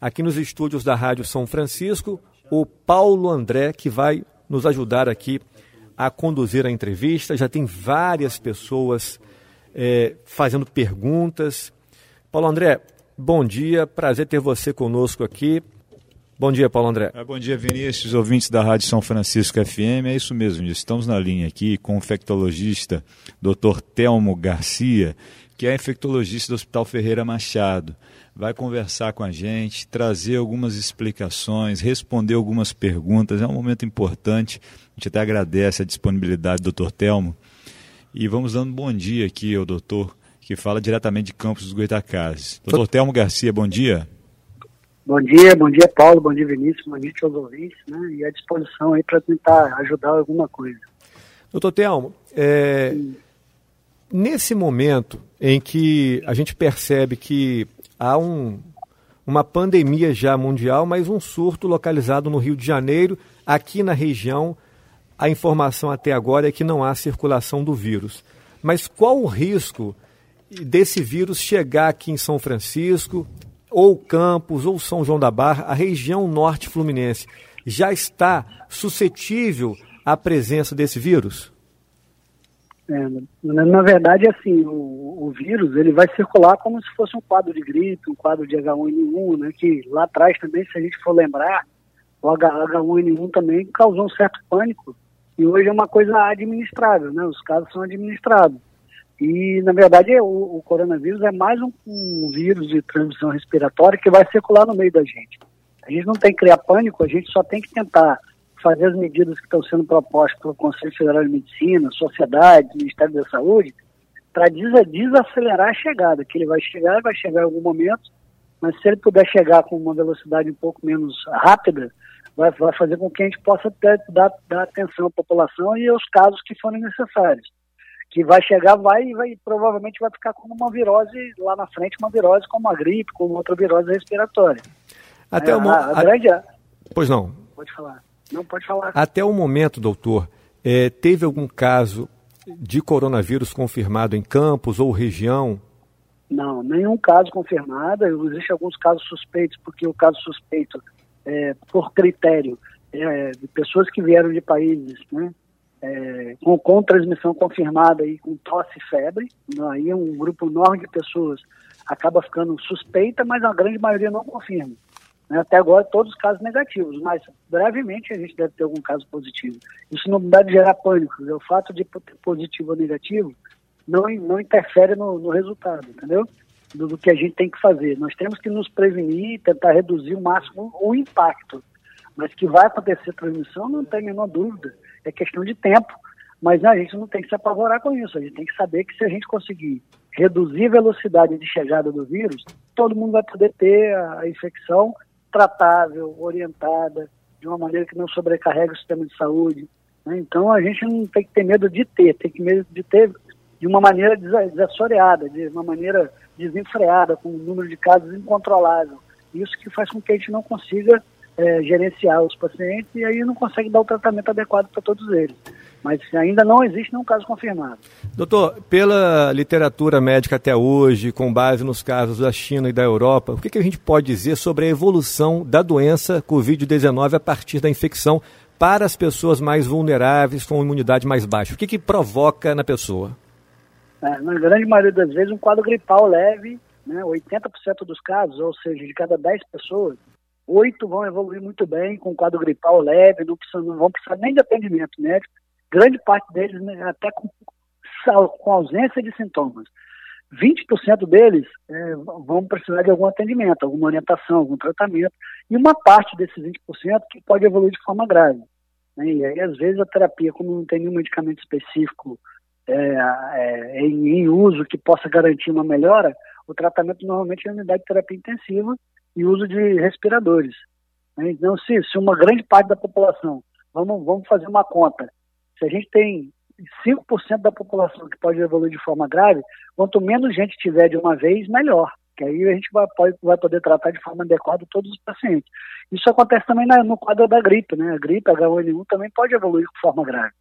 aqui nos estúdios da Rádio São Francisco, o Paulo André, que vai nos ajudar aqui a conduzir a entrevista. Já tem várias pessoas é, fazendo perguntas. Paulo André, bom dia, prazer ter você conosco aqui. Bom dia, Paulo André. É, bom dia, Vinícius, ouvintes da Rádio São Francisco FM. É isso mesmo, estamos na linha aqui com o infectologista Dr. Telmo Garcia, que é infectologista do Hospital Ferreira Machado. Vai conversar com a gente, trazer algumas explicações, responder algumas perguntas. É um momento importante. A gente até agradece a disponibilidade do Dr. Telmo. E vamos dando bom dia aqui ao doutor, que fala diretamente de Campos dos Goitacazes. Doutor Telmo Garcia, bom dia. Bom dia, bom dia Paulo, bom dia Vinícius, bom dia aos ouvintes, né? E à disposição aí para tentar ajudar alguma coisa. Doutor Telmo, é, nesse momento em que a gente percebe que há um, uma pandemia já mundial, mas um surto localizado no Rio de Janeiro, aqui na região, a informação até agora é que não há circulação do vírus. Mas qual o risco desse vírus chegar aqui em São Francisco, ou Campos, ou São João da Barra, a região norte fluminense, já está suscetível à presença desse vírus? É, na verdade, assim, o, o, vírus ele vai circular como se fosse um quadro de gripe, um quadro de H1N1, né, que lá atrás também, se a gente for lembrar, o H1N1 também causou um certo pânico e hoje é uma coisa administrável, né, os casos são administrados. E, na verdade, o, o coronavírus é mais um, um, vírus de transmissão respiratória que vai circular no meio da gente. A gente não tem que criar pânico, a gente só tem que tentar fazer as medidas que estão sendo propostas pelo Conselho Federal de Medicina, sociedade, Ministério da Saúde, para desacelerar a chegada, que ele vai chegar, vai chegar em algum momento, mas se ele puder chegar com uma velocidade um pouco menos rápida, vai, vai fazer com que a gente possa ter, dar, dar atenção à população e aos casos que forem necessários que vai chegar, vai e vai, provavelmente vai ficar como uma virose lá na frente, uma virose como a gripe, como outra virose respiratória. Até é, o a, a grande... Pois não. Pode falar. Não, pode falar. Até o momento, doutor, é, teve algum caso de coronavírus confirmado em Campos ou região? Não, nenhum caso confirmado. Existem alguns casos suspeitos, porque o caso suspeito, é, por critério, é, de pessoas que vieram de países né, é, com, com, transmissão confirmada e com tosse e febre. Aí um grupo enorme de pessoas acaba ficando suspeita, mas a grande maioria não confirma. Né? Até agora, todos os casos negativos, mas brevemente a gente deve ter algum caso positivo. Isso não deve gerar pânico. Né? O fato de ter positivo ou negativo não, não interfere no, no resultado, entendeu? Do, do, que a gente tem que fazer. Nós temos que nos prevenir e tentar reduzir o máximo o impacto. Mas que vai acontecer transmissão, não tem a menor dúvida é questão de tempo, mas a gente não tem que se apavorar com isso. A gente tem que saber que se a gente conseguir reduzir a velocidade de chegada do vírus, todo mundo vai poder ter a infecção tratável, orientada, de uma maneira que não sobrecarregue o sistema de saúde. Né? Então a gente não tem que ter medo de ter, tem que medo de ter de uma maneira desassoreada, de uma maneira desenfreada, com um número de casos incontrolável. Isso que faz com que a gente não consiga é, gerenciar os pacientes e aí não consegue dar o tratamento adequado para todos eles. Mas ainda não existe nenhum caso confirmado. Doutor, pela literatura médica até hoje, com base nos casos da China e da Europa, o que, que a gente pode dizer sobre a evolução da doença Covid-19 a partir da infecção para as pessoas mais vulneráveis, com imunidade mais baixa? O que, que provoca na pessoa? É, na grande maioria das vezes, um quadro gripal leve, né, 80% dos casos, ou seja, de cada 10 pessoas, oito vão evoluir muito bem com quadro gripal leve, não, precisa, não vão precisar nem de atendimento médico. Grande parte deles né, até com, com ausência de sintomas. 20% deles é, vão precisar de algum atendimento, alguma orientação, algum tratamento, e uma parte desses 20% que pode evoluir de forma grave. Né? E aí, às vezes, a terapia, como não tem nenhum medicamento específico é, é, em, em, uso que possa garantir uma melhora, o tratamento normalmente é unidade de terapia intensiva, e uso de respiradores. Né? Então, se, se uma grande parte da população, vamos, vamos fazer uma conta, se a gente tem 5% da população que pode evoluir de forma grave, quanto menos gente tiver de uma vez, melhor. Que aí a gente vai, vai poder tratar de forma adequada todos os pacientes. Isso acontece também na, no quadro da gripe, né? A gripe H1N1 também pode evoluir de forma grave.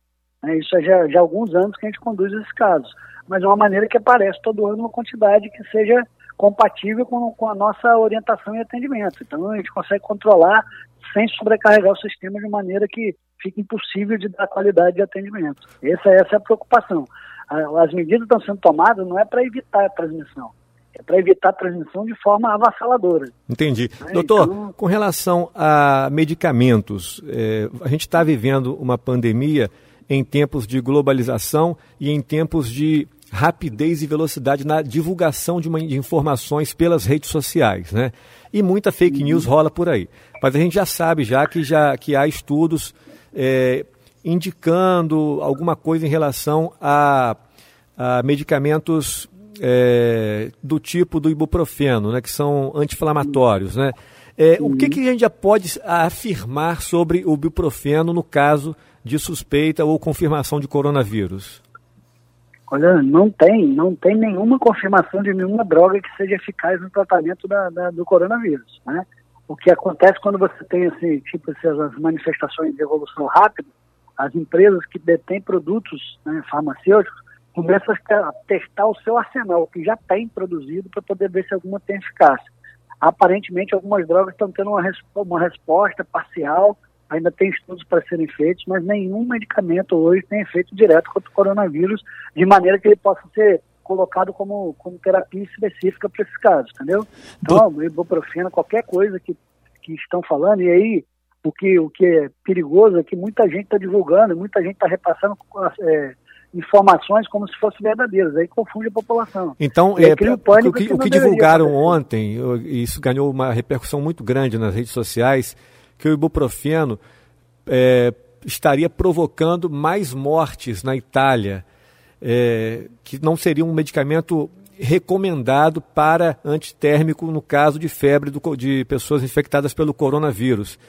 Né? Isso é já, já há alguns anos que a gente conduz esses casos. Mas é uma maneira que aparece todo ano uma quantidade que seja compatível com, com a nossa orientação e atendimento. Então a gente consegue controlar sem sobrecarregar o sistema de maneira que fique impossível de dar qualidade de atendimento. Essa, essa é a preocupação. As medidas estão sendo tomadas não é para evitar a transmissão, é para evitar a transmissão de forma avassaladora. Entendi. É, Doutor, então... com relação a medicamentos, é, a gente está vivendo uma pandemia em tempos de globalização e em tempos de rapidez e velocidade na divulgação de, uma, de informações pelas redes sociais, né? E muita fake news rola por aí. Mas a gente já sabe já que, já, que há estudos é, indicando alguma coisa em relação a, a medicamentos é, do tipo do ibuprofeno, né, que são anti-inflamatórios. Né? É, o que, que a gente já pode afirmar sobre o ibuprofeno no caso de suspeita ou confirmação de coronavírus? Olha, não tem, não tem nenhuma confirmação de nenhuma droga que seja eficaz no tratamento da, da, do coronavírus, né? O que acontece quando você tem assim, tipo essas manifestações de evolução rápida, as empresas que detêm produtos né, farmacêuticos começam a testar o seu arsenal, que já tem produzido, para poder ver se alguma tem eficácia. Aparentemente, algumas drogas estão tendo uma, uma resposta parcial ainda tem estudos para serem feitos, mas nenhum medicamento hoje tem efeito direto contra o coronavírus, de maneira que ele possa ser colocado como, como terapia específica para esses casos, entendeu? Então, Do... ibuprofeno, qualquer coisa que, que estão falando, e aí o que, o que é perigoso é que muita gente está divulgando, muita gente está repassando é, informações como se fossem verdadeiras, aí confunde a população. Então, é, o que, o que divulgaram ontem, isso ganhou uma repercussão muito grande nas redes sociais, que o ibuprofeno é, estaria provocando mais mortes na Itália, é, que não seria um medicamento recomendado para antitérmico no caso de febre do, de pessoas infectadas pelo coronavírus.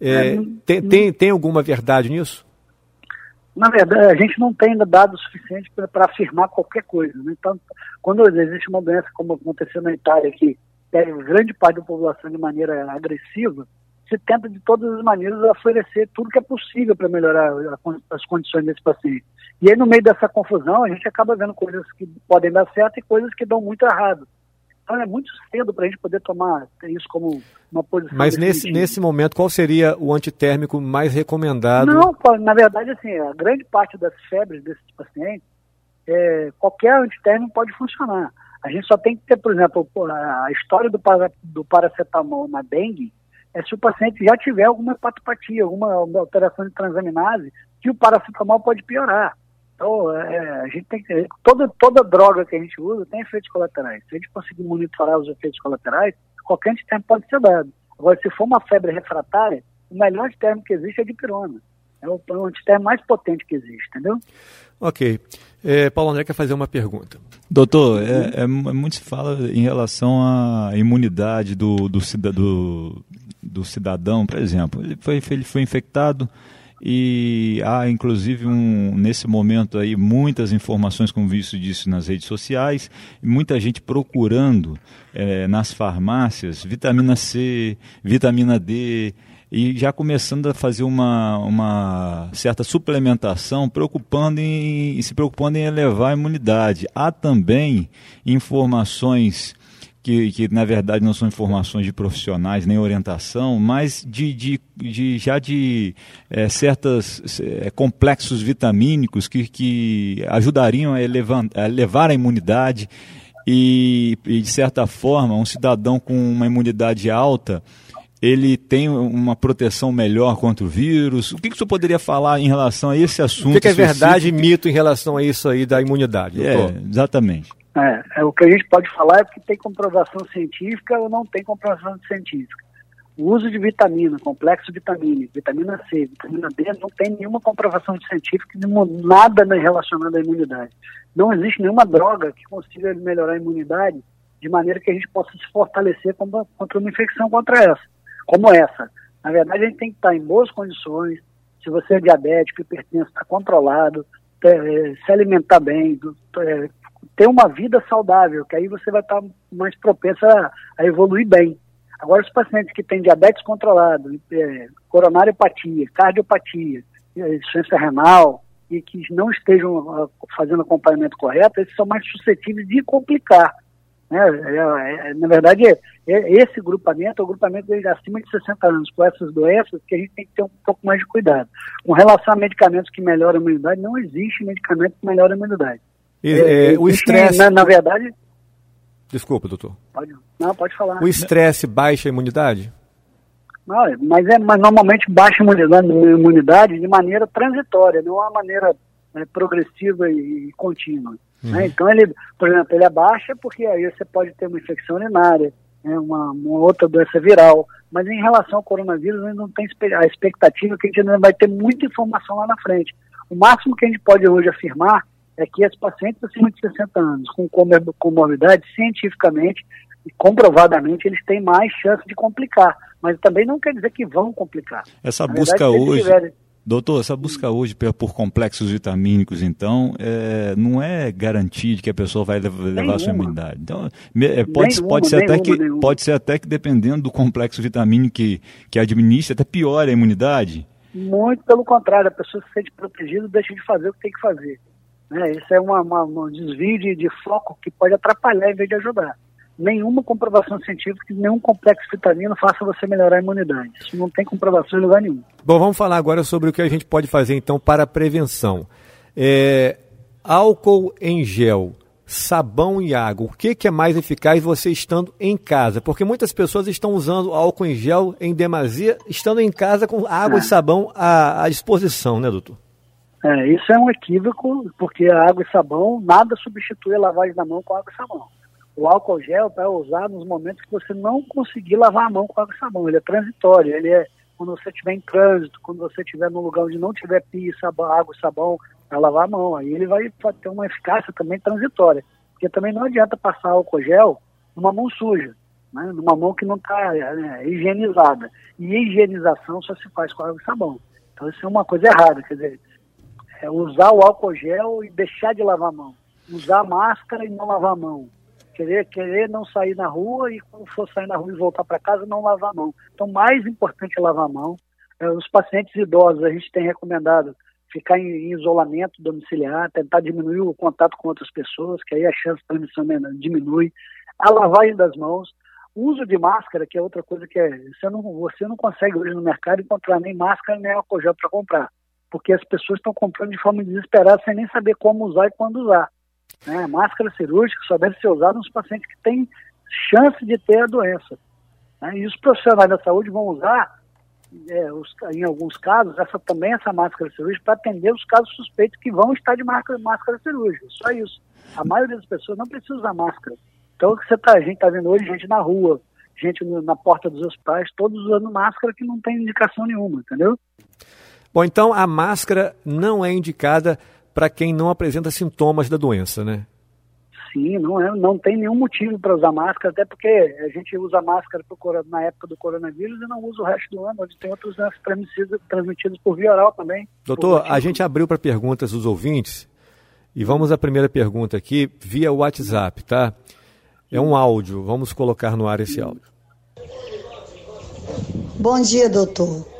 É, é tem, tem, tem alguma verdade nisso? Na verdade, a gente não tem dados suficientes para afirmar qualquer coisa. Né? Então, quando existe uma doença como aconteceu na Itália, que pega grande parte da população de maneira agressiva, se tenta de todas as maneiras oferecer tudo que é possível para melhorar as condições desse paciente. E aí, no meio dessa confusão, a gente acaba vendo coisas que podem dar certo e coisas que dão muito errado. Então é muito cedo para a gente poder tomar isso como uma posição. Mas nesse, nesse momento, qual seria o antitérmico mais recomendado? Não, na verdade, assim, a grande parte das febres desses pacientes, é, qualquer antitérmico pode funcionar. A gente só tem que ter, por exemplo, a história do, para, do paracetamol na dengue, é se o paciente já tiver alguma hepatopatia, alguma alteração de transaminase, que o paracetamol pode piorar. Então, é, a gente tem que, toda, toda droga que a gente usa tem efeitos colaterais. Se a gente conseguir monitorar os efeitos colaterais, qualquer antitémico pode ser dado. Agora, se for uma febre refratária, o melhor antitémico que existe é de pirona. É o, é o antitérmico mais potente que existe, entendeu? Ok. É, Paulo André quer fazer uma pergunta. Doutor, é, é, muito se fala em relação à imunidade do, do, do, do cidadão, por exemplo. Ele foi, ele foi infectado e há inclusive um, nesse momento aí muitas informações, como visto disso nas redes sociais, muita gente procurando é, nas farmácias vitamina C, vitamina D, e já começando a fazer uma, uma certa suplementação, preocupando em, se preocupando em elevar a imunidade. Há também informações que, que na verdade não são informações de profissionais nem orientação, mas de, de, de já de é, certos é, complexos vitamínicos que, que ajudariam a elevar, a elevar a imunidade e, e, de certa forma, um cidadão com uma imunidade alta ele tem uma proteção melhor contra o vírus? O que, que o senhor poderia falar em relação a esse assunto? O que, que é verdade e mito em relação a isso aí da imunidade? É, exatamente. É, é, o que a gente pode falar é que tem comprovação científica ou não tem comprovação científica. O uso de vitamina, complexo vitamínico, vitamina C, vitamina D, não tem nenhuma comprovação científica, nada relacionado à imunidade. Não existe nenhuma droga que consiga melhorar a imunidade de maneira que a gente possa se fortalecer contra uma infecção contra essa, como essa. Na verdade, a gente tem que estar em boas condições. Se você é diabético, hipertenso, está controlado, é, se alimentar bem, é, ter uma vida saudável, que aí você vai estar mais propenso a, a evoluir bem. Agora, os pacientes que têm diabetes controlado, é, coronariopatia, cardiopatia, insuficiência renal, e que não estejam fazendo acompanhamento correto, esses são mais suscetíveis de complicar. Né? É, é, na verdade, é, esse grupamento é o grupamento de acima de 60 anos, com essas doenças, que a gente tem que ter um pouco mais de cuidado. Com relação a medicamentos que melhoram a imunidade, não existe medicamento que melhore a imunidade. E, é, o estresse. Na, na, verdade. Desculpa, doutor. Pode, não, pode falar. O estresse baixa a imunidade? Não, mas, é, mas normalmente baixa a imunidade, imunidade de maneira transitória, não é uma maneira né, progressiva e, e contínua. Né? Uhum. Né? Então, ele, por exemplo, ele abaixa porque aí você pode ter uma infecção urinária, né, uma, uma, outra doença viral. Mas em relação ao coronavírus, a gente não tem a expectativa que a gente ainda vai ter muita informação lá na frente. O máximo que a gente pode hoje afirmar é que as pacientes acima de 60 anos com comorbidade, cientificamente e comprovadamente, eles têm mais chance de complicar. Mas também não quer dizer que vão complicar. Essa Na busca verdade, hoje. Tiverem... Doutor, essa busca hoje por complexos vitamínicos, então, é, não é garantia de que a pessoa vai levar a sua imunidade. Então, é, pode, nenhuma, pode, ser nenhuma, até que, nenhuma. pode ser até que, dependendo do complexo vitamínico que, que administra, até piora a imunidade. Muito pelo contrário, a pessoa se sente protegida e deixa de fazer o que tem que fazer. Né? Isso é uma, uma, um desvio de, de foco que pode atrapalhar em vez de ajudar nenhuma comprovação científica que nenhum complexo vitamina faça você melhorar a imunidade. Isso não tem comprovação em lugar nenhum. Bom, vamos falar agora sobre o que a gente pode fazer então para a prevenção. É, álcool em gel, sabão e água. O que, que é mais eficaz você estando em casa? Porque muitas pessoas estão usando álcool em gel em demasia, estando em casa com água é. e sabão à, à disposição, né, doutor? É, isso é um equívoco, porque a água e sabão, nada substitui a lavagem da mão com água e sabão. O álcool gel para usar nos momentos que você não conseguir lavar a mão com água e sabão. Ele é transitório, ele é quando você estiver em trânsito, quando você estiver num lugar onde não tiver pia, sabão, água e sabão, para lavar a mão. Aí ele vai ter uma eficácia também transitória. Porque também não adianta passar álcool gel numa mão suja, né? numa mão que não está né, higienizada. E higienização só se faz com água e sabão. Então isso é uma coisa errada, quer dizer, é usar o álcool gel e deixar de lavar a mão. Usar máscara e não lavar a mão querer, querer não sair na rua e quando for sair na rua e voltar para casa, não lavar a mão. Então, mais importante é lavar a mão. É, os pacientes idosos, a gente tem recomendado ficar em, em, isolamento domiciliar, tentar diminuir o contato com outras pessoas, que aí a chance de transmissão diminui. A lavagem das mãos, uso de máscara, que é outra coisa que é, você não, você não consegue hoje no mercado encontrar nem máscara nem álcool gel para comprar, porque as pessoas estão comprando de forma desesperada sem nem saber como usar e quando usar. Né? Máscara cirúrgica só deve ser usada nos pacientes que têm chance de ter a doença. Né? E os profissionais da saúde vão usar, é, os, em alguns casos, essa, também essa máscara cirúrgica para atender os casos suspeitos que vão estar de máscara, máscara cirúrgica. Só isso. A maioria das pessoas não precisa usar máscara. Então, o que você tá, a gente está vendo hoje, gente na rua, gente na porta dos hospitais, todos usando máscara que não tem indicação nenhuma, entendeu? Bom, então a máscara não é indicada para quem não apresenta sintomas da doença, né? Sim, não, é, não tem nenhum motivo para usar máscara, até porque a gente usa máscara pro, na época do coronavírus e não usa o resto do ano, onde tem outros doenças transmitidas, transmitidas por via oral também. Doutor, a gente abriu para perguntas dos ouvintes e vamos à primeira pergunta aqui via WhatsApp, tá? É um áudio, vamos colocar no ar esse áudio. Bom dia, doutor.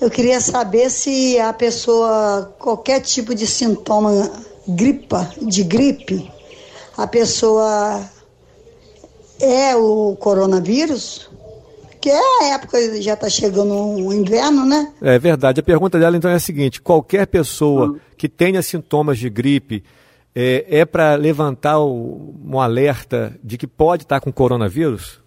Eu queria saber se a pessoa, qualquer tipo de sintoma gripa, de gripe, a pessoa é o coronavírus? Que é a época, já está chegando o inverno, né? É verdade. A pergunta dela então é a seguinte: qualquer pessoa hum. que tenha sintomas de gripe é, é para levantar o, um alerta de que pode estar tá com coronavírus?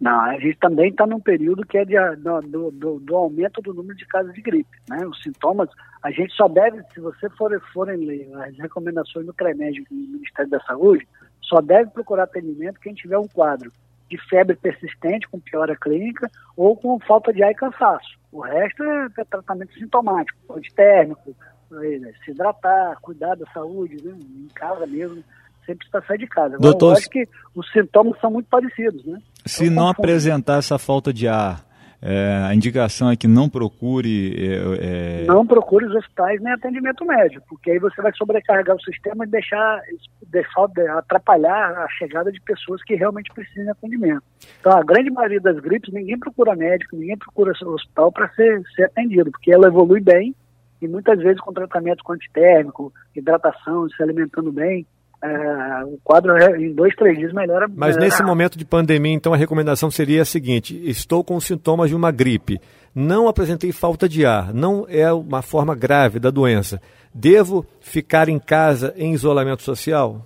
Não, a gente também está num período que é de, do, do, do, aumento do número de casos de gripe. Né? Os sintomas, a gente só deve, se você for, forem ler as recomendações do CREMED do Ministério da Saúde, só deve procurar atendimento quem tiver um quadro de febre persistente com piora clínica ou com falta de ar e cansaço. O resto é, é tratamento sintomático, térmico, é, se hidratar, cuidar da saúde, né? em casa mesmo sempre está sair de casa. Agora, Doutor, eu acho que os sintomas são muito parecidos, né? Se então, não apresentar essa falta de ar, é, a indicação é que não procure. É, é... Não procure os hospitais nem atendimento médico, porque aí você vai sobrecarregar o sistema e deixar, deixar atrapalhar a chegada de pessoas que realmente precisam de atendimento. Então, a grande maioria das gripes, ninguém procura médico, ninguém procura hospital para ser, ser atendido, porque ela evolui bem e muitas vezes com tratamento antitérmico, hidratação, se alimentando bem, é, o quadro em dois, três dias melhora. Mas melhora. nesse momento de pandemia, então a recomendação seria a seguinte: estou com sintomas de uma gripe, não apresentei falta de ar, não é uma forma grave da doença. Devo ficar em casa em isolamento social?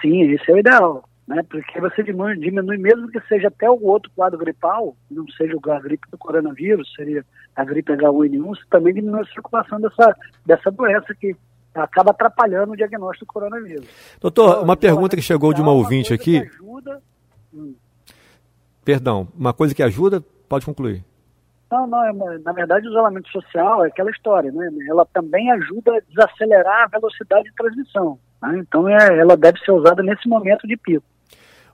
Sim, esse é o ideal, né? Porque você diminui, diminui mesmo que seja até o outro quadro gripal, não seja a gripe do coronavírus, seria a gripe H1N1, você também diminui a circulação dessa, dessa doença que acaba atrapalhando o diagnóstico do coronavírus. Doutor, então, uma pergunta que chegou de uma ouvinte aqui. Ajuda... Hum. Perdão, uma coisa que ajuda, pode concluir. Não, não, é na verdade o isolamento social é aquela história, né? Ela também ajuda a desacelerar a velocidade de transmissão. Né? Então é, ela deve ser usada nesse momento de pico.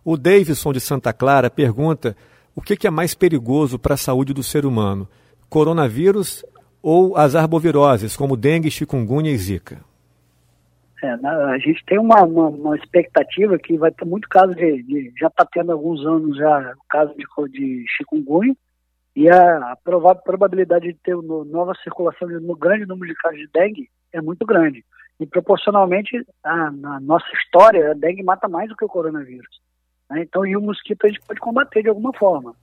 O Davidson de Santa Clara pergunta o que, que é mais perigoso para a saúde do ser humano, coronavírus ou as arboviroses, como dengue, chikungunya e zika? É, a gente tem uma, uma, uma, expectativa que vai ter muito caso de, de já está tendo alguns anos já o caso de, de chikungunya, e a, a probabilidade de ter no, nova circulação de um grande número de casos de dengue é muito grande. E proporcionalmente, a, na nossa história, a dengue mata mais do que o coronavírus. Né? Então, e o mosquito a gente pode combater de alguma forma.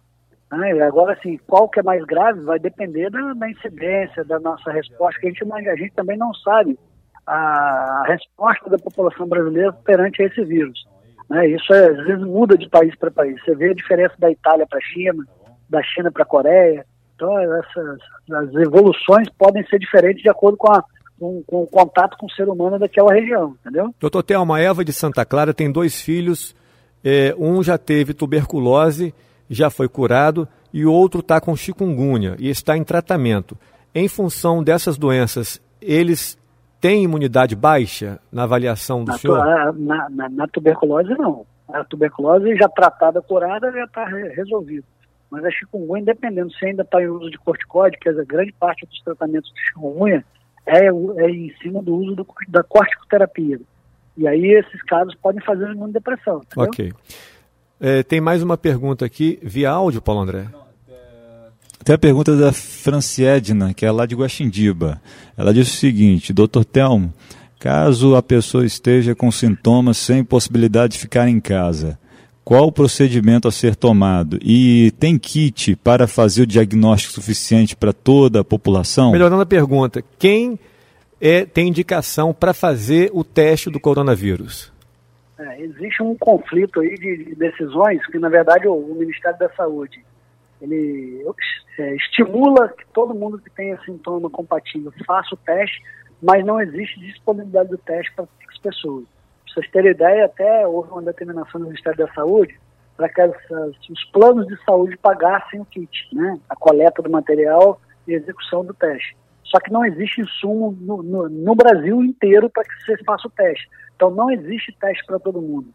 Né? Agora, assim, qual que é mais grave vai depender da, da incidência, da nossa resposta, que a gente, a gente também não sabe a, resposta da população brasileira perante esse vírus. Né? Isso é, às vezes muda de país para país. Você vê a diferença da Itália para a China, da China para a Coreia. Então, essas, as evoluções podem ser diferentes de acordo com, a, com, com, o contato com o ser humano daquela região, entendeu? Doutor Thelma, Eva de Santa Clara tem dois filhos, é, um já teve tuberculose, já foi curado, e o outro está com chikungunya e está em tratamento. Em função dessas doenças, eles têm imunidade baixa na avaliação do na, senhor? Na, na, na, tuberculose, não. A tuberculose já tratada, curada, já está resolvido. Mas a chikungunya, dependendo se ainda está em uso de corticóide, que é a grande parte dos tratamentos de chikungunya é, é em cima do uso do, da corticoterapia. E aí esses casos podem fazer imunodepressão. Entendeu? Ok. É, tem mais uma pergunta aqui, via áudio, Paulo André. Tem a pergunta da Franciedna, que é lá de Guaxindiba. Ela diz o seguinte, doutor Telmo, caso a pessoa esteja com sintomas sem possibilidade de ficar em casa, qual o procedimento a ser tomado? E tem kit para fazer o diagnóstico suficiente para toda a população? Melhorando a pergunta, quem é, tem indicação para fazer o teste do coronavírus? É, existe um conflito aí de, de, decisões que, na verdade, o, o Ministério da Saúde ele é, estimula que todo mundo que tenha sintoma compatível faça o teste, mas não existe disponibilidade do teste para as pessoas vocês terem ideia, até houve uma determinação do Ministério da Saúde para que as, os planos de saúde pagassem o kit, né? a coleta do material e execução do teste. Só que não existe insumo no, no, no Brasil inteiro para que você faça o teste. Então não existe teste para todo mundo.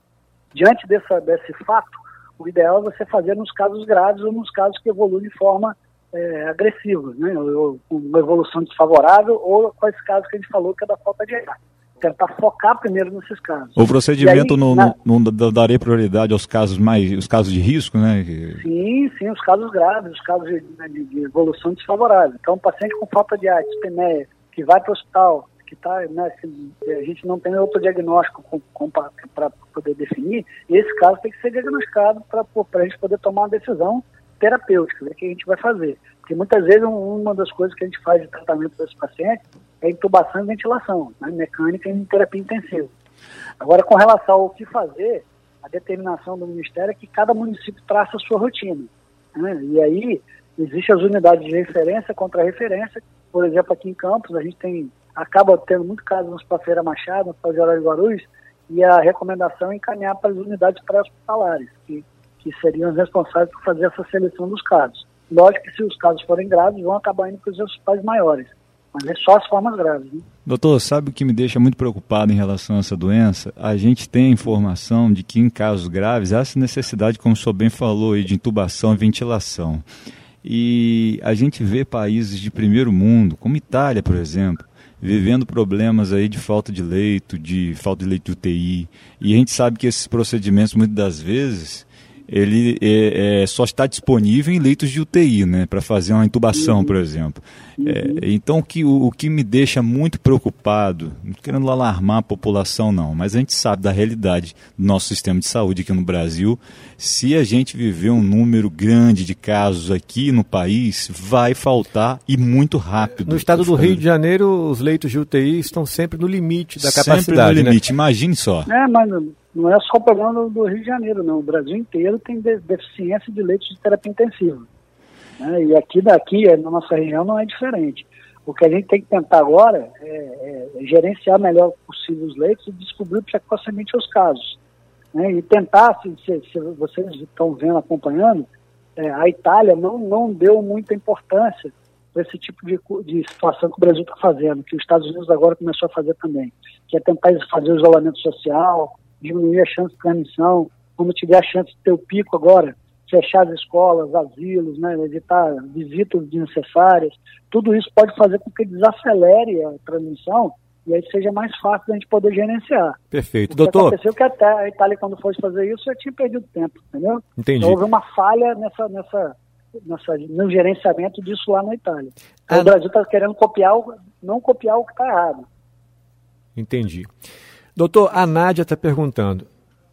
Diante dessa, desse fato, o ideal é você fazer nos casos graves ou nos casos que evoluem de forma é, agressiva, né? ou, com uma evolução desfavorável, ou com esse casos que a gente falou que é da falta de ar tentar focar primeiro nesses casos. O procedimento aí, não, na... não, não daria prioridade aos casos mais, os casos de risco, né? Sim, sim, os casos graves, os casos de, né, de, de evolução desfavorável. Então, um paciente com falta de ar, dispneia, que vai para o hospital, que tá, né, a gente não tem outro diagnóstico para poder definir, esse caso tem que ser diagnosticado para a gente poder tomar uma decisão terapêutica, o que a gente vai fazer. Porque muitas vezes uma das coisas que a gente faz de tratamento para esse paciente é intubação e ventilação, né, mecânica e terapia intensiva. Agora, com relação ao que fazer, a determinação do Ministério é que cada município traça a sua rotina. Né? E aí, existem as unidades de referência contra referência. Por exemplo, aqui em Campos, a gente tem acaba tendo muito caso no Feira Machado, no Hospital de Guarulhos, e a recomendação é encaminhar para as unidades pré-hospitalares, que, que seriam as responsáveis por fazer essa seleção dos casos. Lógico que se os casos forem graves, vão acabar indo para os hospitais maiores. Mas é só as formas graves. Né? Doutor, sabe o que me deixa muito preocupado em relação a essa doença? A gente tem a informação de que em casos graves há essa necessidade, como o senhor bem falou, de intubação e ventilação. E a gente vê países de primeiro mundo, como Itália, por exemplo, vivendo problemas aí de falta de leito, de falta de leito de UTI. E a gente sabe que esses procedimentos, muitas das vezes, ele é, é, só está disponível em leitos de UTI, né, para fazer uma intubação, uhum. por exemplo. É, então, o que, o, o, que me deixa muito preocupado, não querendo alarmar a população, não, mas a gente sabe da realidade do nosso sistema de saúde aqui no Brasil. Se a gente viver um número grande de casos aqui no país, vai faltar e muito rápido. No estado do Rio de Janeiro, os leitos de UTI estão sempre no limite da capacidade. Sempre no né? limite, né? imagine só. É, mas não é só o problema do Rio de Janeiro, não. O Brasil inteiro tem deficiência de leitos de terapia intensiva. Né? E aqui daqui, na nossa região, não é diferente. O que a gente tem que tentar agora é, é, é gerenciar melhor possível os leitos e descobrir precocemente os casos. Né? E tentar, se, se, se, vocês estão vendo, acompanhando, é, a Itália não, não deu muita importância para esse tipo de, de situação que o Brasil está fazendo, que os Estados Unidos agora começou a fazer também, que é tentar fazer o isolamento social, diminuir a chance de transmissão, quando tiver a chance de ter o pico agora, fechar as escolas, asilos, né, evitar visitas desnecessárias, tudo isso pode fazer com que desacelere a transmissão e aí seja mais fácil da gente poder gerenciar. Perfeito. O que Doutor. aconteceu que até a Itália, quando fosse fazer isso, já tinha perdido tempo, entendeu? Entendi. Então, houve uma falha nessa, nessa, nessa, no gerenciamento disso lá na Itália. Então, ah. O Brasil está querendo copiar, o, não copiar o que está errado. Entendi. Doutor, a Nádia está perguntando: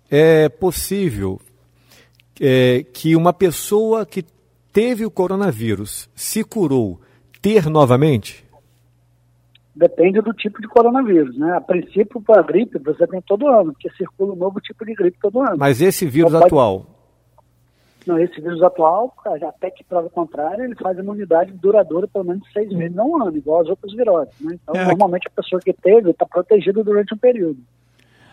é possível é, que uma pessoa que teve o coronavírus se curou ter novamente? Depende do tipo de coronavírus, né? A princípio, para a gripe, você tem todo ano, porque circula um novo tipo de gripe todo ano. Mas esse vírus então, atual? Não, esse vírus atual, até que prova contrária, ele faz imunidade duradoura pelo menos seis meses a um ano, igual as outras viroses. Né? Então, é, normalmente a pessoa que teve está protegida durante um período.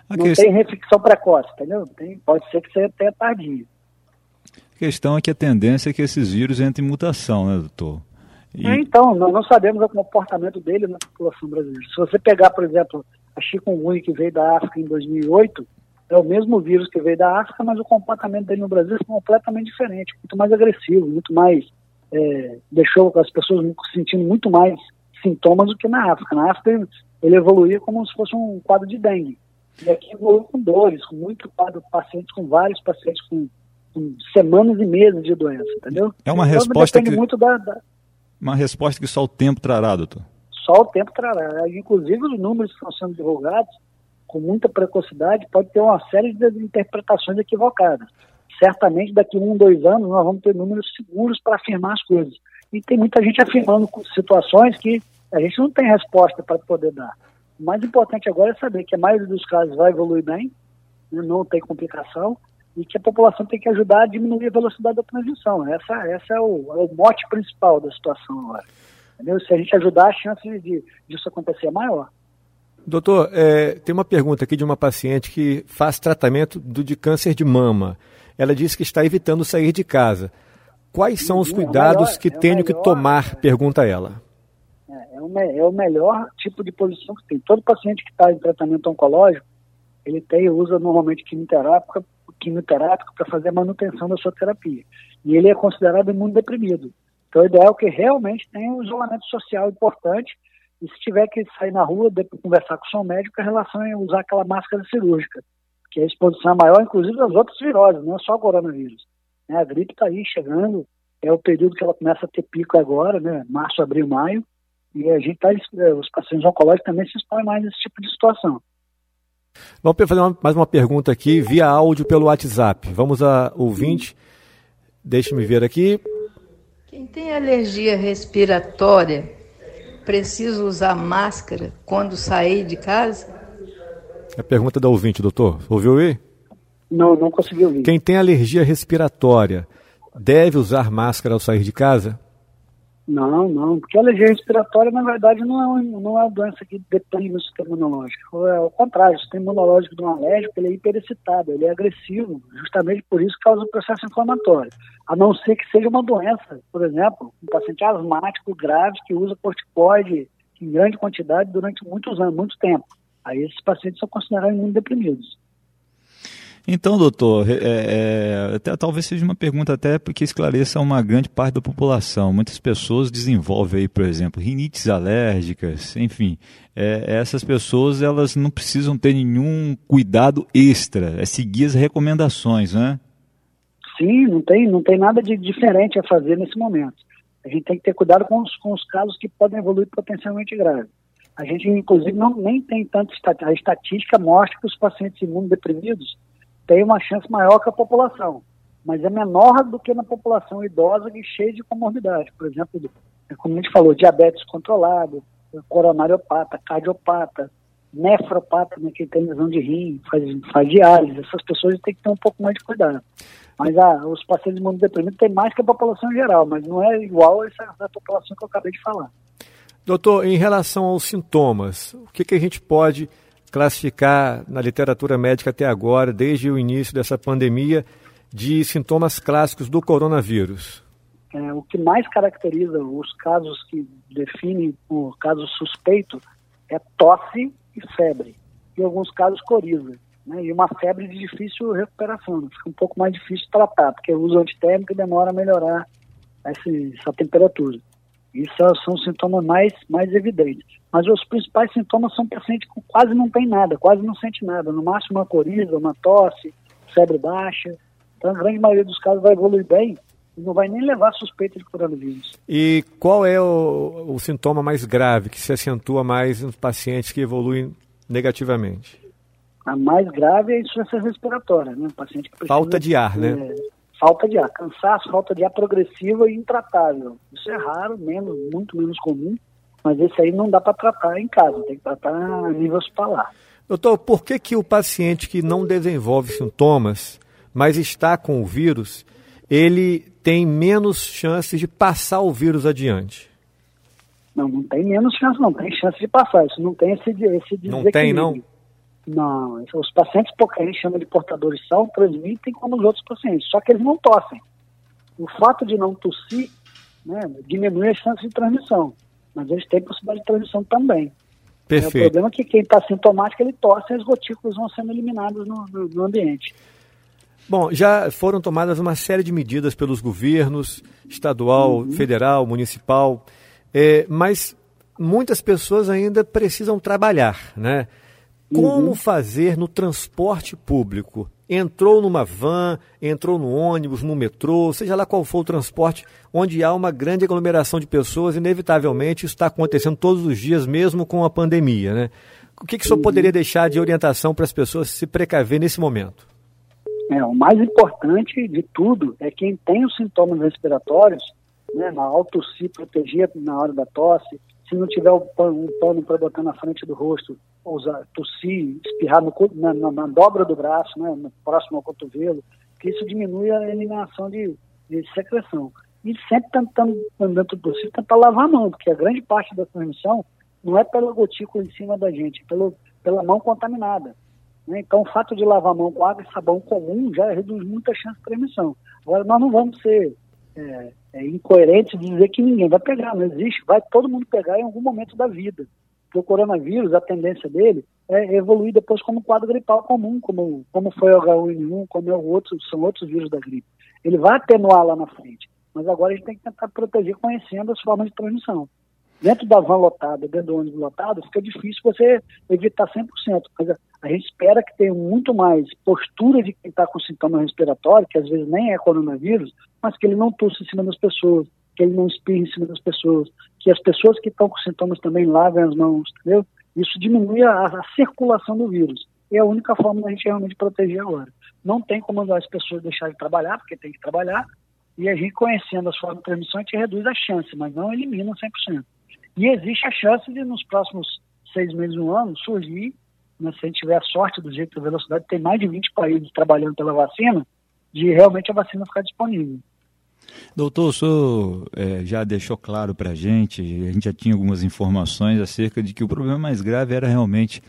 Não questão... tem reflexão precoce, entendeu? Tem, pode ser que seja até tardio. Questão é que a tendência é que esses vírus entrem em mutação, né, doutor? E... É, então, nós não sabemos o comportamento dele na população brasileira. Se você pegar, por exemplo, a chikungunya que veio da África em 2008, é o mesmo vírus que veio da África, mas o comportamento dele no Brasil é completamente diferente, muito mais agressivo, muito mais. É, deixou as pessoas sentindo muito mais sintomas do que na África. Na África ele evoluía como se fosse um quadro de dengue. E aqui evoluiu com dores, com muito quadro, pacientes, com vários pacientes com, com, semanas e meses de doença, entendeu? É uma então, resposta que... muito da, da, Uma resposta que só o tempo trará, doutor. Só o tempo trará. Inclusive os números que estão sendo divulgados com muita precocidade, pode ter uma série de interpretações equivocadas. Certamente, daqui a um, dois anos, nós vamos ter números seguros para afirmar as coisas. E tem muita gente afirmando situações que a gente não tem resposta para poder dar. O mais importante agora é saber que a maioria dos casos vai evoluir bem, né, não tem complicação, e que a população tem que ajudar a diminuir a velocidade da transmissão. Essa, essa é, o, é o mote principal da situação agora. Entendeu? Se a gente ajudar, a chance de, disso acontecer é maior. Doutor, é, tem uma pergunta aqui de uma paciente que faz tratamento do, de câncer de mama. Ela disse que está evitando sair de casa. Quais são os é cuidados melhor, que é tenho melhor, que tomar? Pergunta ela. É, é, o, é o melhor tipo de posição que tem. Todo paciente que está em tratamento oncológico, ele tem, usa normalmente quimioterápica, quimioterápico para fazer a manutenção da sua terapia. E ele é considerado imunodeprimido. Então, o ideal é que realmente tenha um isolamento social importante e se tiver que sair na rua, conversar com o seu médico, a relação é usar aquela máscara cirúrgica, que a exposição é maior, inclusive das outras viroses, não é só o coronavírus. Né? A gripe está aí chegando, é o período que ela começa a ter pico agora, né? março, abril, maio, e a gente tá, é, os pacientes oncológicos também se expõem mais nesse tipo de situação. Vamos fazer uma, mais uma pergunta aqui via áudio pelo WhatsApp. Vamos a ouvinte. Deixe-me ver aqui. Quem tem alergia respiratória preciso usar máscara quando sair de casa? É a pergunta da ouvinte, doutor. Ouviu aí? Não, não consegui ouvir. Quem tem alergia respiratória deve usar máscara ao sair de casa? Não, não, porque a alergia respiratória, na verdade, não é, um, não é uma doença que deprime o sistema imunológico. É o contrário, o sistema imunológico de um alérgico ele é hiperexcitado, ele é agressivo, justamente por isso causa o processo inflamatório. A não ser que seja uma doença, por exemplo, um paciente asmático grave que usa corticoide em grande quantidade durante muitos anos, muito tempo. Aí esses pacientes são considerados imunodeprimidos. Então, doutor, é, é, até, talvez seja uma pergunta até porque esclareça uma grande parte da população. Muitas pessoas desenvolvem aí, por exemplo, rinites alérgicas, enfim. É, essas pessoas elas não precisam ter nenhum cuidado extra, é seguir as recomendações, né? Sim, não tem, não tem nada de diferente a fazer nesse momento. A gente tem que ter cuidado com os, com os casos que podem evoluir potencialmente graves. A gente, inclusive, não, nem tem tanto. A estatística mostra que os pacientes imunodeprimidos têm uma chance maior que a população, mas é menor do que na população idosa e cheia de comorbidade. Por exemplo, como a gente falou, diabetes controlado, coronariopata, cardiopata, nefropata, né, que tem lesão de rim, faz, faz diálise. Essas pessoas têm que ter um pouco mais de cuidado. Mas ah, os pacientes imunodeprimidos têm mais que a população geral, mas não é igual a essa, essa população que eu acabei de falar. Doutor, em relação aos sintomas, o que, que a gente pode classificar na literatura médica até agora, desde o início dessa pandemia, de sintomas clássicos do coronavírus? É, o que mais caracteriza os casos que definem o caso suspeito é tosse e febre, e em alguns casos coriza né, e uma febre de difícil recuperação. Fica um pouco mais difícil tratar, porque o uso antitérmico demora a melhorar essa, essa temperatura. Isso são os sintomas mais, mais evidentes. Mas os principais sintomas são pacientes que quase não tem nada, quase não sente nada. No máximo uma coriza, uma tosse, febre baixa. Então a grande maioria dos casos vai evoluir bem e não vai nem levar suspeita de coronavírus. E qual é o, o sintoma mais grave que se acentua mais nos pacientes que evoluem negativamente? A mais grave é a insuficiência respiratória, né? O paciente que precisa, Falta de ar, né? É, falta de ar, cansaço, falta de ar progressiva e intratável. Isso é raro, menos, muito menos comum, mas esse aí não dá para tratar em casa, tem que tratar a nível hospitalar. Doutor, por que, que o paciente que não desenvolve sintomas, mas está com o vírus, ele tem menos chances de passar o vírus adiante? Não, não tem menos chance, não. Tem chance de passar. Isso não tem esse, esse Não tem, não? Não, os pacientes porque a gente chama de portadores são, transmitem como os outros pacientes, só que eles não tossem. O fato de não tossir né, diminui a chance de transmissão, mas eles têm possibilidade de transmissão também. Perfeito. É, o problema é que quem está sintomático, ele tosse e as gotículas vão sendo eliminadas no, no, no ambiente. Bom, já foram tomadas uma série de medidas pelos governos, estadual, uhum. federal, municipal, é, mas muitas pessoas ainda precisam trabalhar, né? Como uhum. fazer no transporte público? Entrou numa van, entrou no ônibus, no metrô, seja lá qual for o transporte, onde há uma grande aglomeração de pessoas, inevitavelmente isso está acontecendo todos os dias, mesmo com a pandemia. Né? O que, que o senhor uhum. poderia deixar de orientação para as pessoas se precaver nesse momento? É, o mais importante de tudo é quem tem os sintomas respiratórios, né, na auto se proteger na hora da tosse, se não tiver um pano, para botar na frente do rosto, usar, tossir, espirrar no, na, na, na, dobra do braço, né, próximo ao cotovelo, que isso diminui a eliminação de, de secreção. E sempre tentando, dentro do possível, tentar lavar a mão, porque a grande parte da transmissão não é pela gotícula em cima da gente, é pelo, pela mão contaminada. Né? Então, o fato de lavar a mão com água e sabão comum já reduz muito a chance de transmissão. Agora, nós não vamos ser é, é incoerente dizer que ninguém vai pegar, não existe, vai todo mundo pegar em algum momento da vida. Porque o coronavírus, a tendência dele é evoluir depois como quadro gripal comum, como, como foi o H1N1, como é o outro, são outros vírus da gripe. Ele vai atenuar lá na frente, mas agora a gente tem que tentar proteger conhecendo as formas de transmissão. Dentro da van lotada, dentro do ônibus lotado, fica difícil você evitar 100%, mas a, a gente espera que tenha muito mais postura de quem está com sintoma respiratório, que às vezes nem é coronavírus, mas que ele não tussa em cima das pessoas, que ele não espirre em cima das pessoas, que as pessoas que estão com sintomas também lavem as mãos, entendeu? Isso diminui a, a circulação do vírus. É a única forma da gente realmente proteger agora. Não tem como as pessoas deixarem de trabalhar, porque tem que trabalhar, e a gente conhecendo as formas de transmissão, a gente reduz a chance, mas não elimina 100%. E existe a chance de, nos próximos seis meses, um ano, surgir, né, se a gente tiver a sorte do jeito da velocidade, tem mais de 20 países trabalhando pela vacina, de realmente a vacina ficar disponível. Doutor, o senhor é, já deixou claro para a gente, a gente já tinha algumas informações acerca de que o problema mais grave era realmente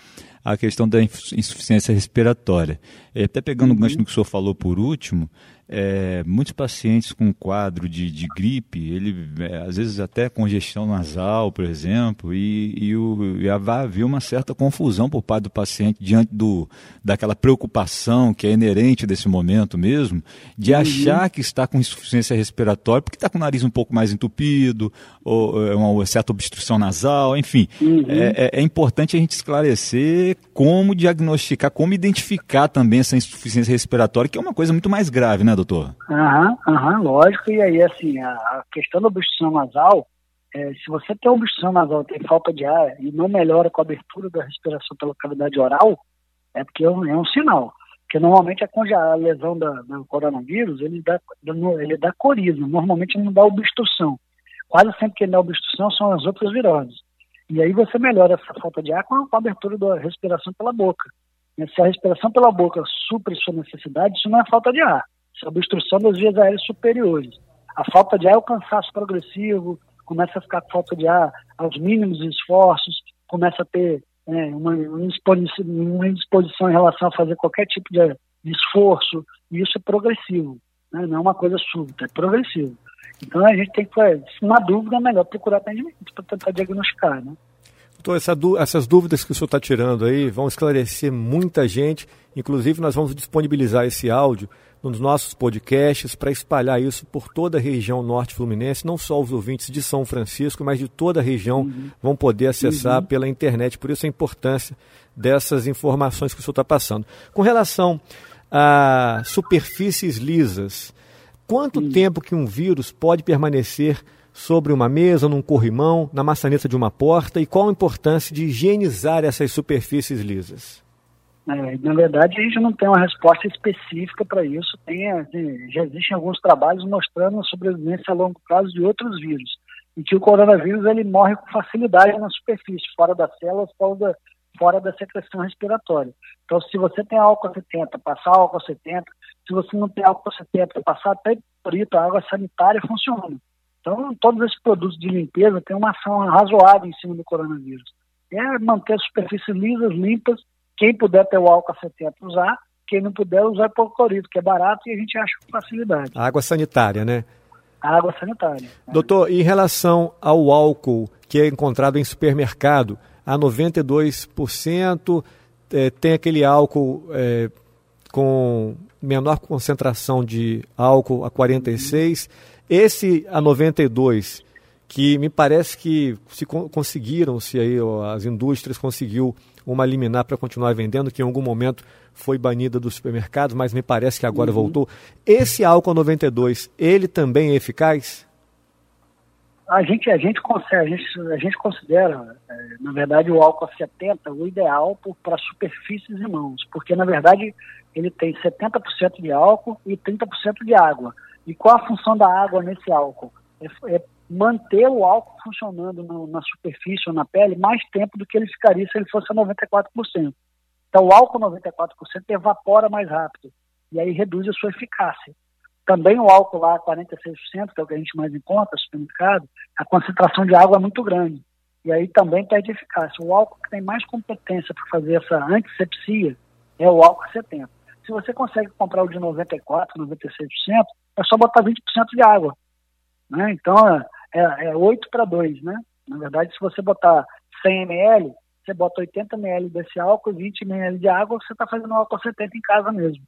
a questão da insuficiência respiratória. É, até pegando o gancho no que o senhor falou por último, é, muitos pacientes com quadro de, de gripe, ele é, às vezes até congestão nasal, por exemplo, e, e, o, e havia uma certa confusão por parte do paciente diante do, daquela preocupação que é inerente desse momento mesmo, de uhum. achar que está com insuficiência respiratória, porque está com o nariz um pouco mais entupido, ou é, uma certa obstrução nasal, enfim. Uhum. É, é, é importante a gente esclarecer como diagnosticar, como identificar também essa insuficiência respiratória, que é uma coisa muito mais grave, né? Né, doutor? Aham, aham, lógico. E aí, assim, a, questão da obstrução nasal, é, se você tem obstrução nasal, tem falta de ar e não melhora com a abertura da respiração pela cavidade oral, é porque é um, é um sinal. Porque normalmente a, a lesão da, do coronavírus, ele dá, ele dá coriza, normalmente não dá obstrução. Quase sempre que dá obstrução são as outras viroses. E aí você melhora essa falta de ar com a, com a abertura da respiração pela boca. Se a respiração pela boca supre sua necessidade, isso não é falta de ar. É obstrução das vias aéreas superiores. A falta de ar é o cansaço progressivo, começa a ficar com falta de ar aos mínimos esforços, começa a ter é, uma, uma indisposição em relação a fazer qualquer tipo de, esforço, e isso é progressivo, né? não é uma coisa súbita, é progressivo. Então a gente tem que, na dúvida, é melhor procurar atendimento para tentar diagnosticar, né? Doutor, essa, essas dúvidas que o senhor está tirando aí vão esclarecer muita gente. Inclusive, nós vamos disponibilizar esse áudio nos nossos podcasts para espalhar isso por toda a região norte fluminense. Não só os ouvintes de São Francisco, mas de toda a região uhum. vão poder acessar uhum. pela internet. Por isso a importância dessas informações que o senhor está passando. Com relação a superfícies lisas, quanto uhum. tempo que um vírus pode permanecer sobre uma mesa, num corrimão, na maçaneta de uma porta e qual a importância de higienizar essas superfícies lisas? É, na verdade, a gente não tem uma resposta específica para isso. Tem, assim, já existem alguns trabalhos mostrando a sobrevivência a longo prazo de outros vírus. E que o coronavírus ele morre com facilidade na superfície, fora das células, fora da, fora da secreção respiratória. Então, se você tem álcool 70, passar álcool 70. Se você não tem álcool 70, passar até a água sanitária funciona. Então, todos esses produtos de limpeza têm uma ação razoável em cima do coronavírus. É manter as superfícies lisas, limpas. Quem puder ter o álcool 70 usar, quem não puder usar hipoclorito, que é barato e a gente acha com facilidade. A água sanitária, né? A água sanitária. É. Doutor, em relação ao álcool que é encontrado em supermercado, a 92%, é, tem aquele álcool é, com menor concentração de álcool a 46%. Esse a 92, que me parece que se conseguiram, se aí as indústrias conseguiu uma liminar para continuar vendendo, que em algum momento foi banida dos supermercados, mas me parece que agora uhum. voltou. Esse álcool 92, ele também é eficaz? A gente, a gente, a gente, a gente considera, é, na verdade, o álcool 70 o ideal para superfícies e mãos, porque, na verdade, ele tem 70% de álcool e 30% de água. E qual a função da água nesse álcool? É, é manter o álcool funcionando no, na superfície ou na pele mais tempo do que ele ficaria se ele fosse a 94%. Então, o álcool 94% evapora mais rápido e aí reduz a sua eficácia. Também o álcool lá, 46%, que é o que a gente mais encontra no supermercado, a concentração de água é muito grande. E aí também perde eficácia. O álcool que tem mais competência para fazer essa antisepsia é o álcool 70. Se você consegue comprar o de 94%, 96%, é só botar 20% de água. Né? Então, é, é 8 para 2, né? Na verdade, se você botar 100 ml, você bota 80 ml desse álcool, 20 ml de água, você está fazendo álcool 70 em casa mesmo.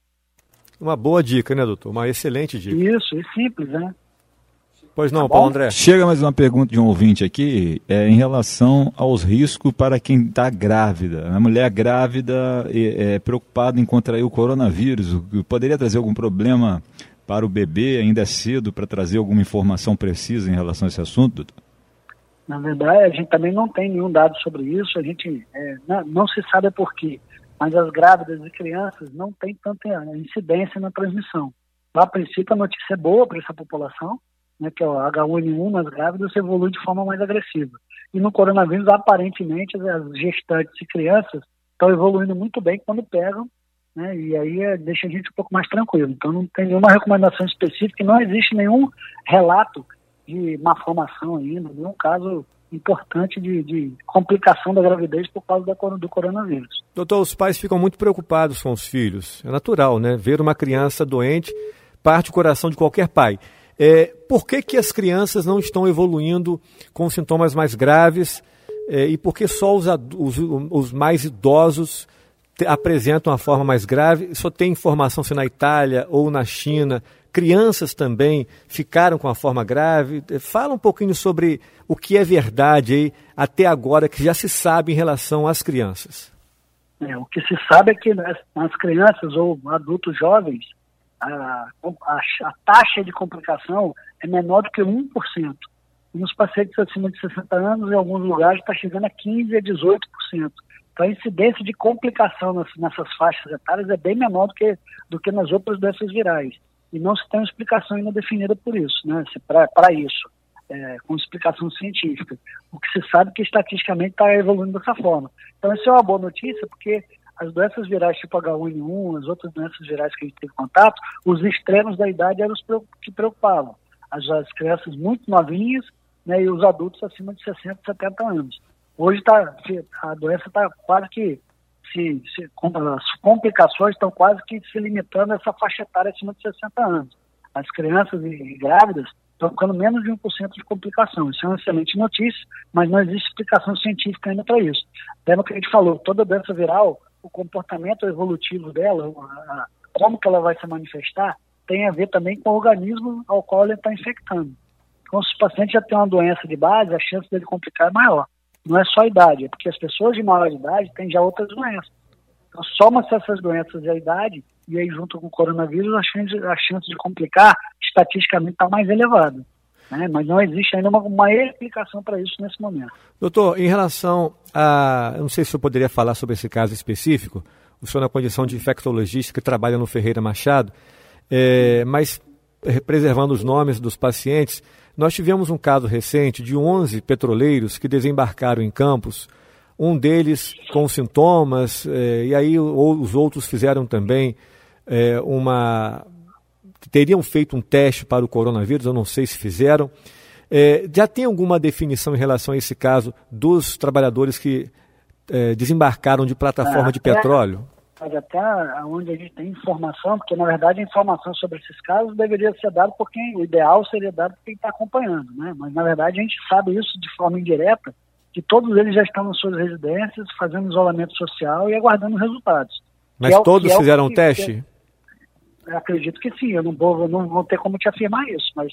Uma boa dica, né, doutor? Uma excelente dica. Isso, é simples, né? Pois não, tá Paulo André. Chega mais uma pergunta de um ouvinte aqui, é, em relação aos riscos para quem está grávida. A mulher grávida é, é preocupada em contrair o coronavírus. Poderia trazer algum problema para o bebê? Ainda é cedo para trazer alguma informação precisa em relação a esse assunto, doutor? Na verdade, a gente também não tem nenhum dado sobre isso. A gente é, não, não, se sabe por quê, mas as grávidas e crianças não têm tanta incidência na transmissão. A princípio, a notícia é boa para essa população, né, que é o H1N1 nas grávidas, evolui de forma mais agressiva. E no coronavírus, aparentemente, as gestantes e crianças estão evoluindo muito bem quando pegam né? E aí é, deixa a gente um pouco mais tranquilo. Então não tem nenhuma recomendação específica, não existe nenhum relato de malformação ainda, nenhum caso importante de, de, complicação da gravidez por causa da, do coronavírus. Doutor, os pais ficam muito preocupados com os filhos. É natural, né? Ver uma criança doente parte o coração de qualquer pai. É, por que, que as crianças não estão evoluindo com sintomas mais graves é, e por que só os, os, os mais idosos apresentam uma forma mais grave. Só tem informação se na Itália ou na China crianças também ficaram com a forma grave. Fala um pouquinho sobre o que é verdade aí até agora que já se sabe em relação às crianças. É, o que se sabe é que nas, nas crianças ou adultos jovens, a, a, a taxa de complicação é menor do que 1%. E nos pacientes acima de 60 anos, em alguns lugares, está chegando a 15% a 18%. Então, a incidência de complicação nessas faixas etárias é bem menor do que, do que nas outras doenças virais. E não se tem uma explicação ainda definida por isso, né, para isso, é, com explicação científica. O que se sabe é que estatisticamente está evoluindo dessa forma. Então, isso é uma boa notícia, porque as doenças virais tipo H1N1, as outras doenças virais que a gente teve contato, os extremos da idade eram os que preocupavam. As, as crianças muito novinhas né, e os adultos acima de 60, 70 anos. Hoje tá, a doença está quase que se, se, as complicações estão quase que se limitando a essa faixa etária acima de 60 anos. As crianças e grávidas estão ficando menos de 1% de complicação. Isso é uma excelente notícia, mas não existe explicação científica ainda para isso. Lembra que a gente falou, toda doença viral, o comportamento evolutivo dela, a, como que ela vai se manifestar, tem a ver também com o organismo ao qual ele está infectando. Então, se o paciente já tem uma doença de base, a chance dele complicar é maior. Não é só a idade, é porque as pessoas de maior idade têm já outras doenças. Então, soma-se essas doenças e a idade, e aí junto com o coronavírus, a chance, a chance de complicar, estatisticamente, está mais elevada. Né? Mas não existe ainda uma, uma explicação para isso nesse momento. Doutor, em relação a. Eu não sei se eu poderia falar sobre esse caso específico, o senhor na condição de infectologista que trabalha no Ferreira Machado, é, mas preservando os nomes dos pacientes, nós tivemos um caso recente de 11 petroleiros que desembarcaram em Campos, um deles com sintomas, eh, e aí os outros fizeram também eh, uma. teriam feito um teste para o coronavírus, eu não sei se fizeram. Eh, já tem alguma definição em relação a esse caso dos trabalhadores que desembarcaram de plataforma de petróleo? Mas até onde a gente tem informação, porque na verdade a informação sobre esses casos deveria ser dada por quem, o ideal seria dado por quem está acompanhando, né? Mas na verdade a gente sabe isso de forma indireta, que todos eles já estão nas suas residências, fazendo isolamento social e aguardando resultados. Mas é todos é fizeram o teste? acredito que sim, eu não vou, eu não vou ter como te afirmar isso, mas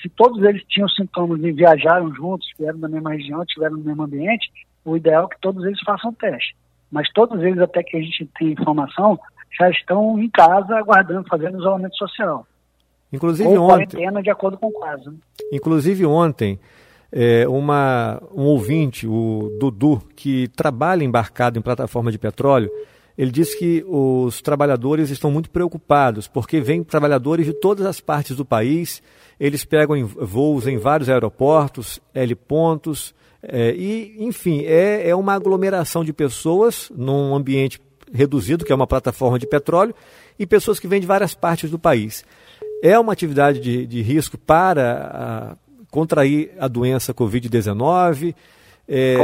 se todos eles tinham sintomas e viajaram juntos, vieram da mesma região, estiveram no mesmo ambiente, o ideal é que todos eles façam teste mas todos eles, até que a gente tem informação, já estão em casa aguardando, fazendo isolamento social. Inclusive Ou ontem. quarentena de acordo com o caso. Né? Inclusive ontem, é, uma, um ouvinte, o Dudu, que trabalha embarcado em plataforma de petróleo, ele disse que os trabalhadores estão muito preocupados, porque vêm trabalhadores de todas as partes do país, eles pegam voos em vários aeroportos, L pontos, é, e, enfim, é, é uma aglomeração de pessoas num ambiente reduzido, que é uma plataforma de petróleo, e pessoas que vêm de várias partes do país. É uma atividade de, de risco para a, contrair a doença Covid-19? É...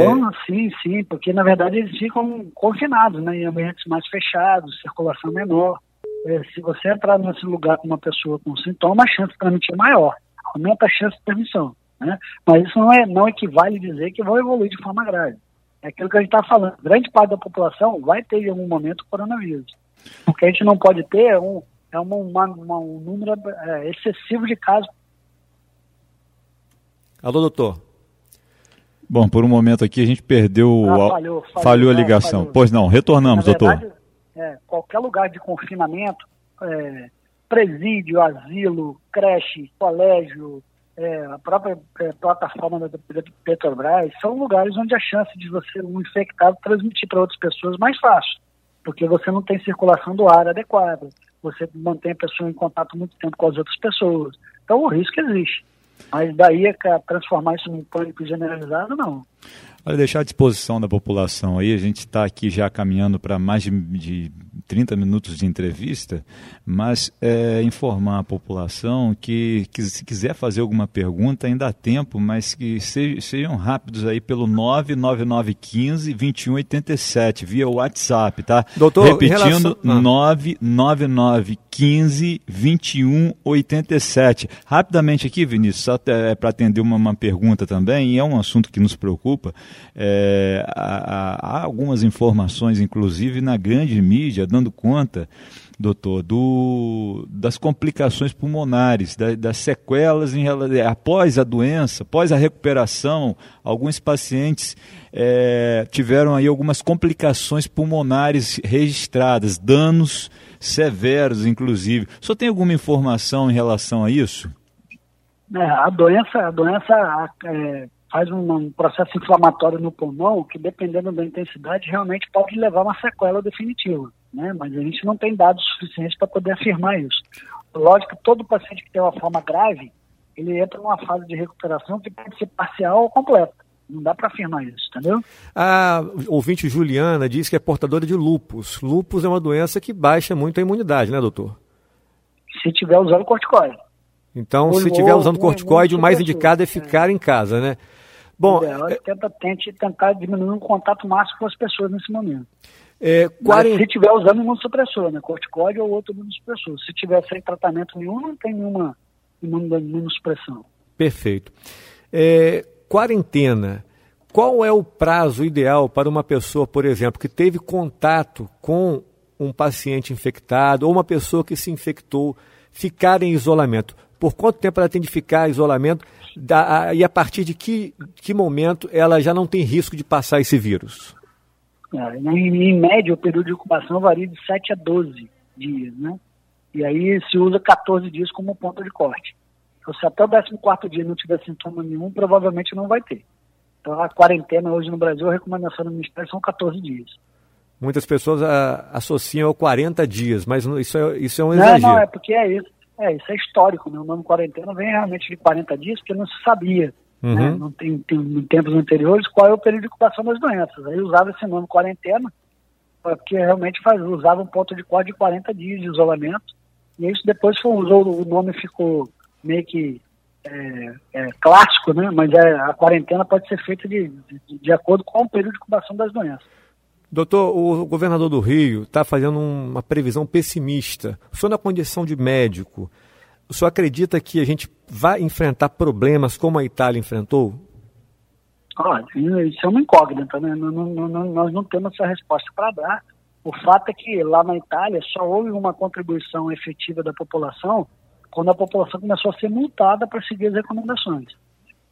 sim, sim, porque na verdade eles ficam confinados né, em ambientes mais fechados, circulação menor. É, se você entrar nesse lugar com uma pessoa com sintoma, a chance de transmitir é maior, aumenta a chance de transmissão. Né? Mas isso não, é, não equivale dizer que vão evoluir de forma grave. É aquilo que a gente está falando. Grande parte da população vai ter em algum momento coronavírus. O que a gente não pode ter é um, é uma, uma, uma um número é, excessivo de casos. Alô, doutor. Bom, por um momento aqui a gente perdeu. Ah, falhou, falhou, falhou, a ligação. Falhou. Pois não, retornamos, verdade, doutor. É, qualquer lugar de confinamento, é, presídio, asilo, creche, colégio, é, a própria é, plataforma da, Petrobras, são lugares onde a chance de você, um infectado, transmitir para outras pessoas mais fácil, porque você não tem circulação do ar adequada, você mantém a pessoa em contato muito tempo com as outras pessoas. Então o risco existe. Mas daí a transformar isso num pânico generalizado, não. Olha, deixar à disposição da população aí, a gente está aqui já caminhando para mais de, de 30 minutos de entrevista, mas é, informar a população que, que, se quiser fazer alguma pergunta ainda há tempo, mas que se, sejam rápidos aí pelo 99915 2187 via WhatsApp, tá? Doutor, repetindo relação... 99915 2187. Rapidamente aqui, Vinícius, só é para atender uma, uma pergunta também, e é um assunto que nos preocupa. É, há, há, algumas informações, inclusive na grande mídia, dando conta doutor, do, das complicações pulmonares, da, das sequelas em, após a doença, após a recuperação. Alguns pacientes é, tiveram aí algumas complicações pulmonares registradas, danos severos, inclusive. Senhor tem alguma informação em relação a isso? É, a doença, a doença é, faz um, um, processo inflamatório no pulmão que, dependendo da intensidade, realmente pode levar a uma sequela definitiva. Né? Mas a gente não tem dados suficientes para poder afirmar isso. Lógico que todo paciente que tem uma forma grave, ele entra numa fase de recuperação que pode ser parcial ou completa. Não dá para afirmar isso, entendeu? A ouvinte Juliana diz que é portadora de lupus. Lupus é uma doença que baixa muito a imunidade, né, doutor? Se tiver usando corticoide. Então, ou, se estiver usando corticoide, o mais indicado é ficar é. em casa, né? Bom, o é, tenta, tente tentar diminuir o contato máximo com as pessoas nesse momento. É, Se estiver usando imunossupressor, né? Corticoide ou outro imunossupressor. Se tiver sem tratamento nenhum, não tem nenhuma imunossupressão. Perfeito. É, quarentena. Qual é o prazo ideal para uma pessoa, por exemplo, que teve contato com um paciente infectado ou uma pessoa que se infectou ficar em isolamento? Por quanto tempo ela tem de ficar em isolamento da, e a partir de que, que momento ela já não tem risco de passar esse vírus? É, em, em, média, o período de ocupação varia de 7 a 12 dias, né? E aí se usa 14 dias como ponto de corte. Então, se até o 14 dia não tiver sintoma nenhum, provavelmente não vai ter. Então, a quarentena hoje no Brasil, a recomendação do Ministério são 14 dias. Muitas pessoas a, ah, associam ao 40 dias, mas isso é, isso é um exagero. Não, não, é porque é isso. É, isso é histórico, né? O nome quarentena vem realmente de 40 dias, porque não se sabia, né? uhum. né? não tem, tem, em tempos anteriores, qual é o período de ocupação das doenças. Aí usava esse nome quarentena, porque realmente faz, usava um ponto de corte de 40 dias de isolamento, e isso depois foi, usou, o nome ficou meio que é, é, clássico, né? Mas é, a quarentena pode ser feita de, de, de acordo com o período de incubação das doenças. Doutor, o governador do Rio está fazendo uma previsão pessimista. O senhor, na condição de médico, o senhor acredita que a gente vai enfrentar problemas como a Itália enfrentou? Olha, isso é uma incógnita, né? Não, não, não, nós não temos essa resposta para dar. O fato é que lá na Itália só houve uma contribuição efetiva da população quando a população começou a ser multada para seguir as recomendações.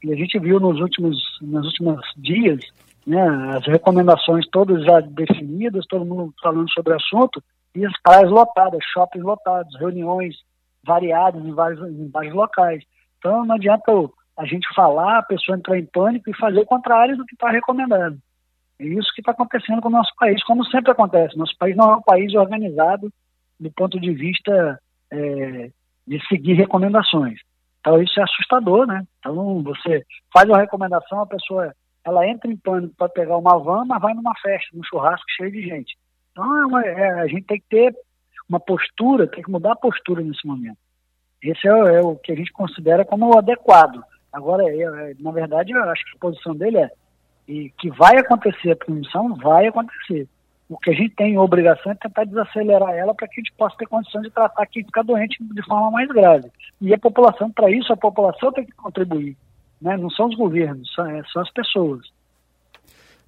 E a gente viu nos últimos, nos últimos dias né, as recomendações todas já definidas, todo mundo falando sobre o assunto, e as praias lotadas, shoppings lotados, reuniões variadas em vários, em vários locais. Então não adianta a gente falar, a pessoa entrar em pânico e fazer o contrário do que está recomendado. É isso que está acontecendo com o nosso país, como sempre acontece. Nosso país não é um país organizado do ponto de vista é, de seguir recomendações. Então isso é assustador, né? Então você faz uma recomendação, a pessoa ela entra em pânico para pegar uma van, mas vai numa festa, num churrasco cheio de gente. Então é uma, é, a gente tem que ter uma postura, tem que mudar a postura nesse momento. Esse é, é o que a gente considera como o adequado. Agora, é, é, na verdade, eu acho que a posição dele é e que vai acontecer a punição, vai acontecer. O que a gente tem obrigação é tentar desacelerar ela para que a gente possa ter condição de tratar quem fica doente de forma mais grave. E a população, para isso, a população tem que contribuir. Né? Não são os governos, são, é, são as pessoas.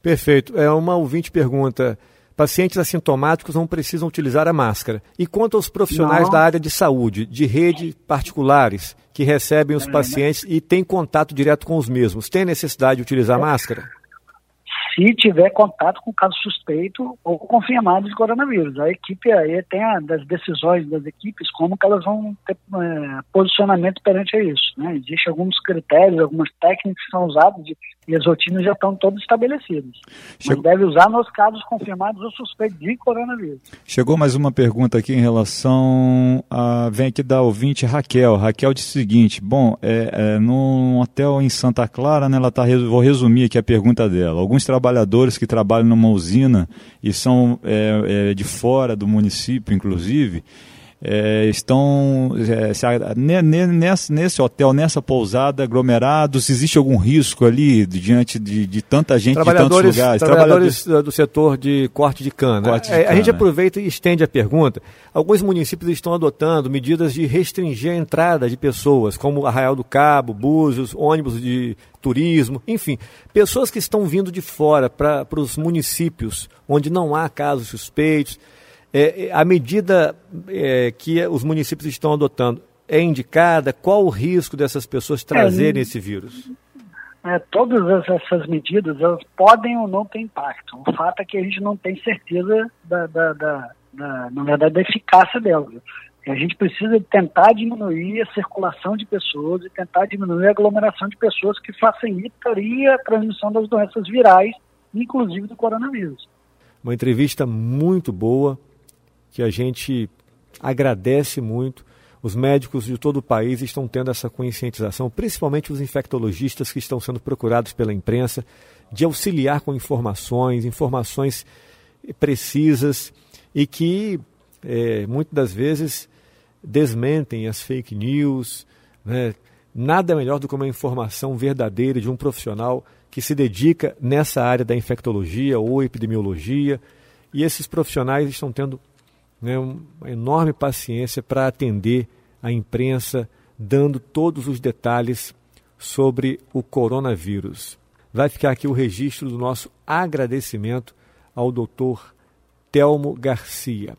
Perfeito. É uma ouvinte pergunta. Pacientes assintomáticos não precisam utilizar a máscara. E quanto aos profissionais não. da área de saúde, de rede particulares, que recebem os é, pacientes e têm contato direto com os mesmos, tem necessidade de utilizar é. máscara? Se tiver contato com caso suspeito ou confirmado de coronavírus. A equipe aí tem a, das decisões das equipes, como que elas vão ter é, posicionamento perante isso. Né? Existem alguns critérios, algumas técnicas que são usadas de, e as rotinas já estão todas estabelecidas. Chegou... Mas deve usar nos casos confirmados ou suspeitos de coronavírus. Chegou mais uma pergunta aqui em relação a. Vem aqui da ouvinte Raquel. Raquel disse o seguinte: bom, é, é, num hotel em Santa Clara, né, ela tá, vou resumir aqui a pergunta dela. Alguns trabalhadores que trabalham numa usina e são é, é, de fora do município, inclusive, é, estão é, se, nesse, nesse, hotel, nessa pousada, aglomerados, existe algum risco ali diante de, de tanta gente de tantos lugares? Trabalhadores, trabalhadores do setor de corte de cana. Corte de é, cana. A gente aproveita e estende a pergunta. Alguns municípios estão adotando medidas de restringir a entrada de pessoas, como Arraial do Cabo, Búzios, ônibus de turismo, enfim, pessoas que estão vindo de fora para os municípios onde não há casos suspeitos É, a medida é, que os municípios estão adotando é indicada? Qual o risco dessas pessoas trazerem esse vírus? É, todas essas medidas elas podem ou não ter impacto. O fato é que a gente não tem certeza da, da, da, da na verdade, da eficácia delas. A gente precisa tentar diminuir a circulação de pessoas e tentar diminuir a aglomeração de pessoas que facilitaria a transmissão das doenças virais, inclusive do coronavírus. Uma entrevista muito boa, que a gente agradece muito. Os médicos de todo o país estão tendo essa conscientização, principalmente os infectologistas que estão sendo procurados pela imprensa, de auxiliar com informações, informações precisas e que é, muitas das vezes desmentem as fake news. Né? Nada melhor do que uma informação verdadeira de um profissional que se dedica nessa área da infectologia ou epidemiologia. E esses profissionais estão tendo né, uma enorme paciência para atender a imprensa, dando todos os detalhes sobre o coronavírus. Vai ficar aqui o registro do nosso agradecimento ao doutor Telmo Garcia.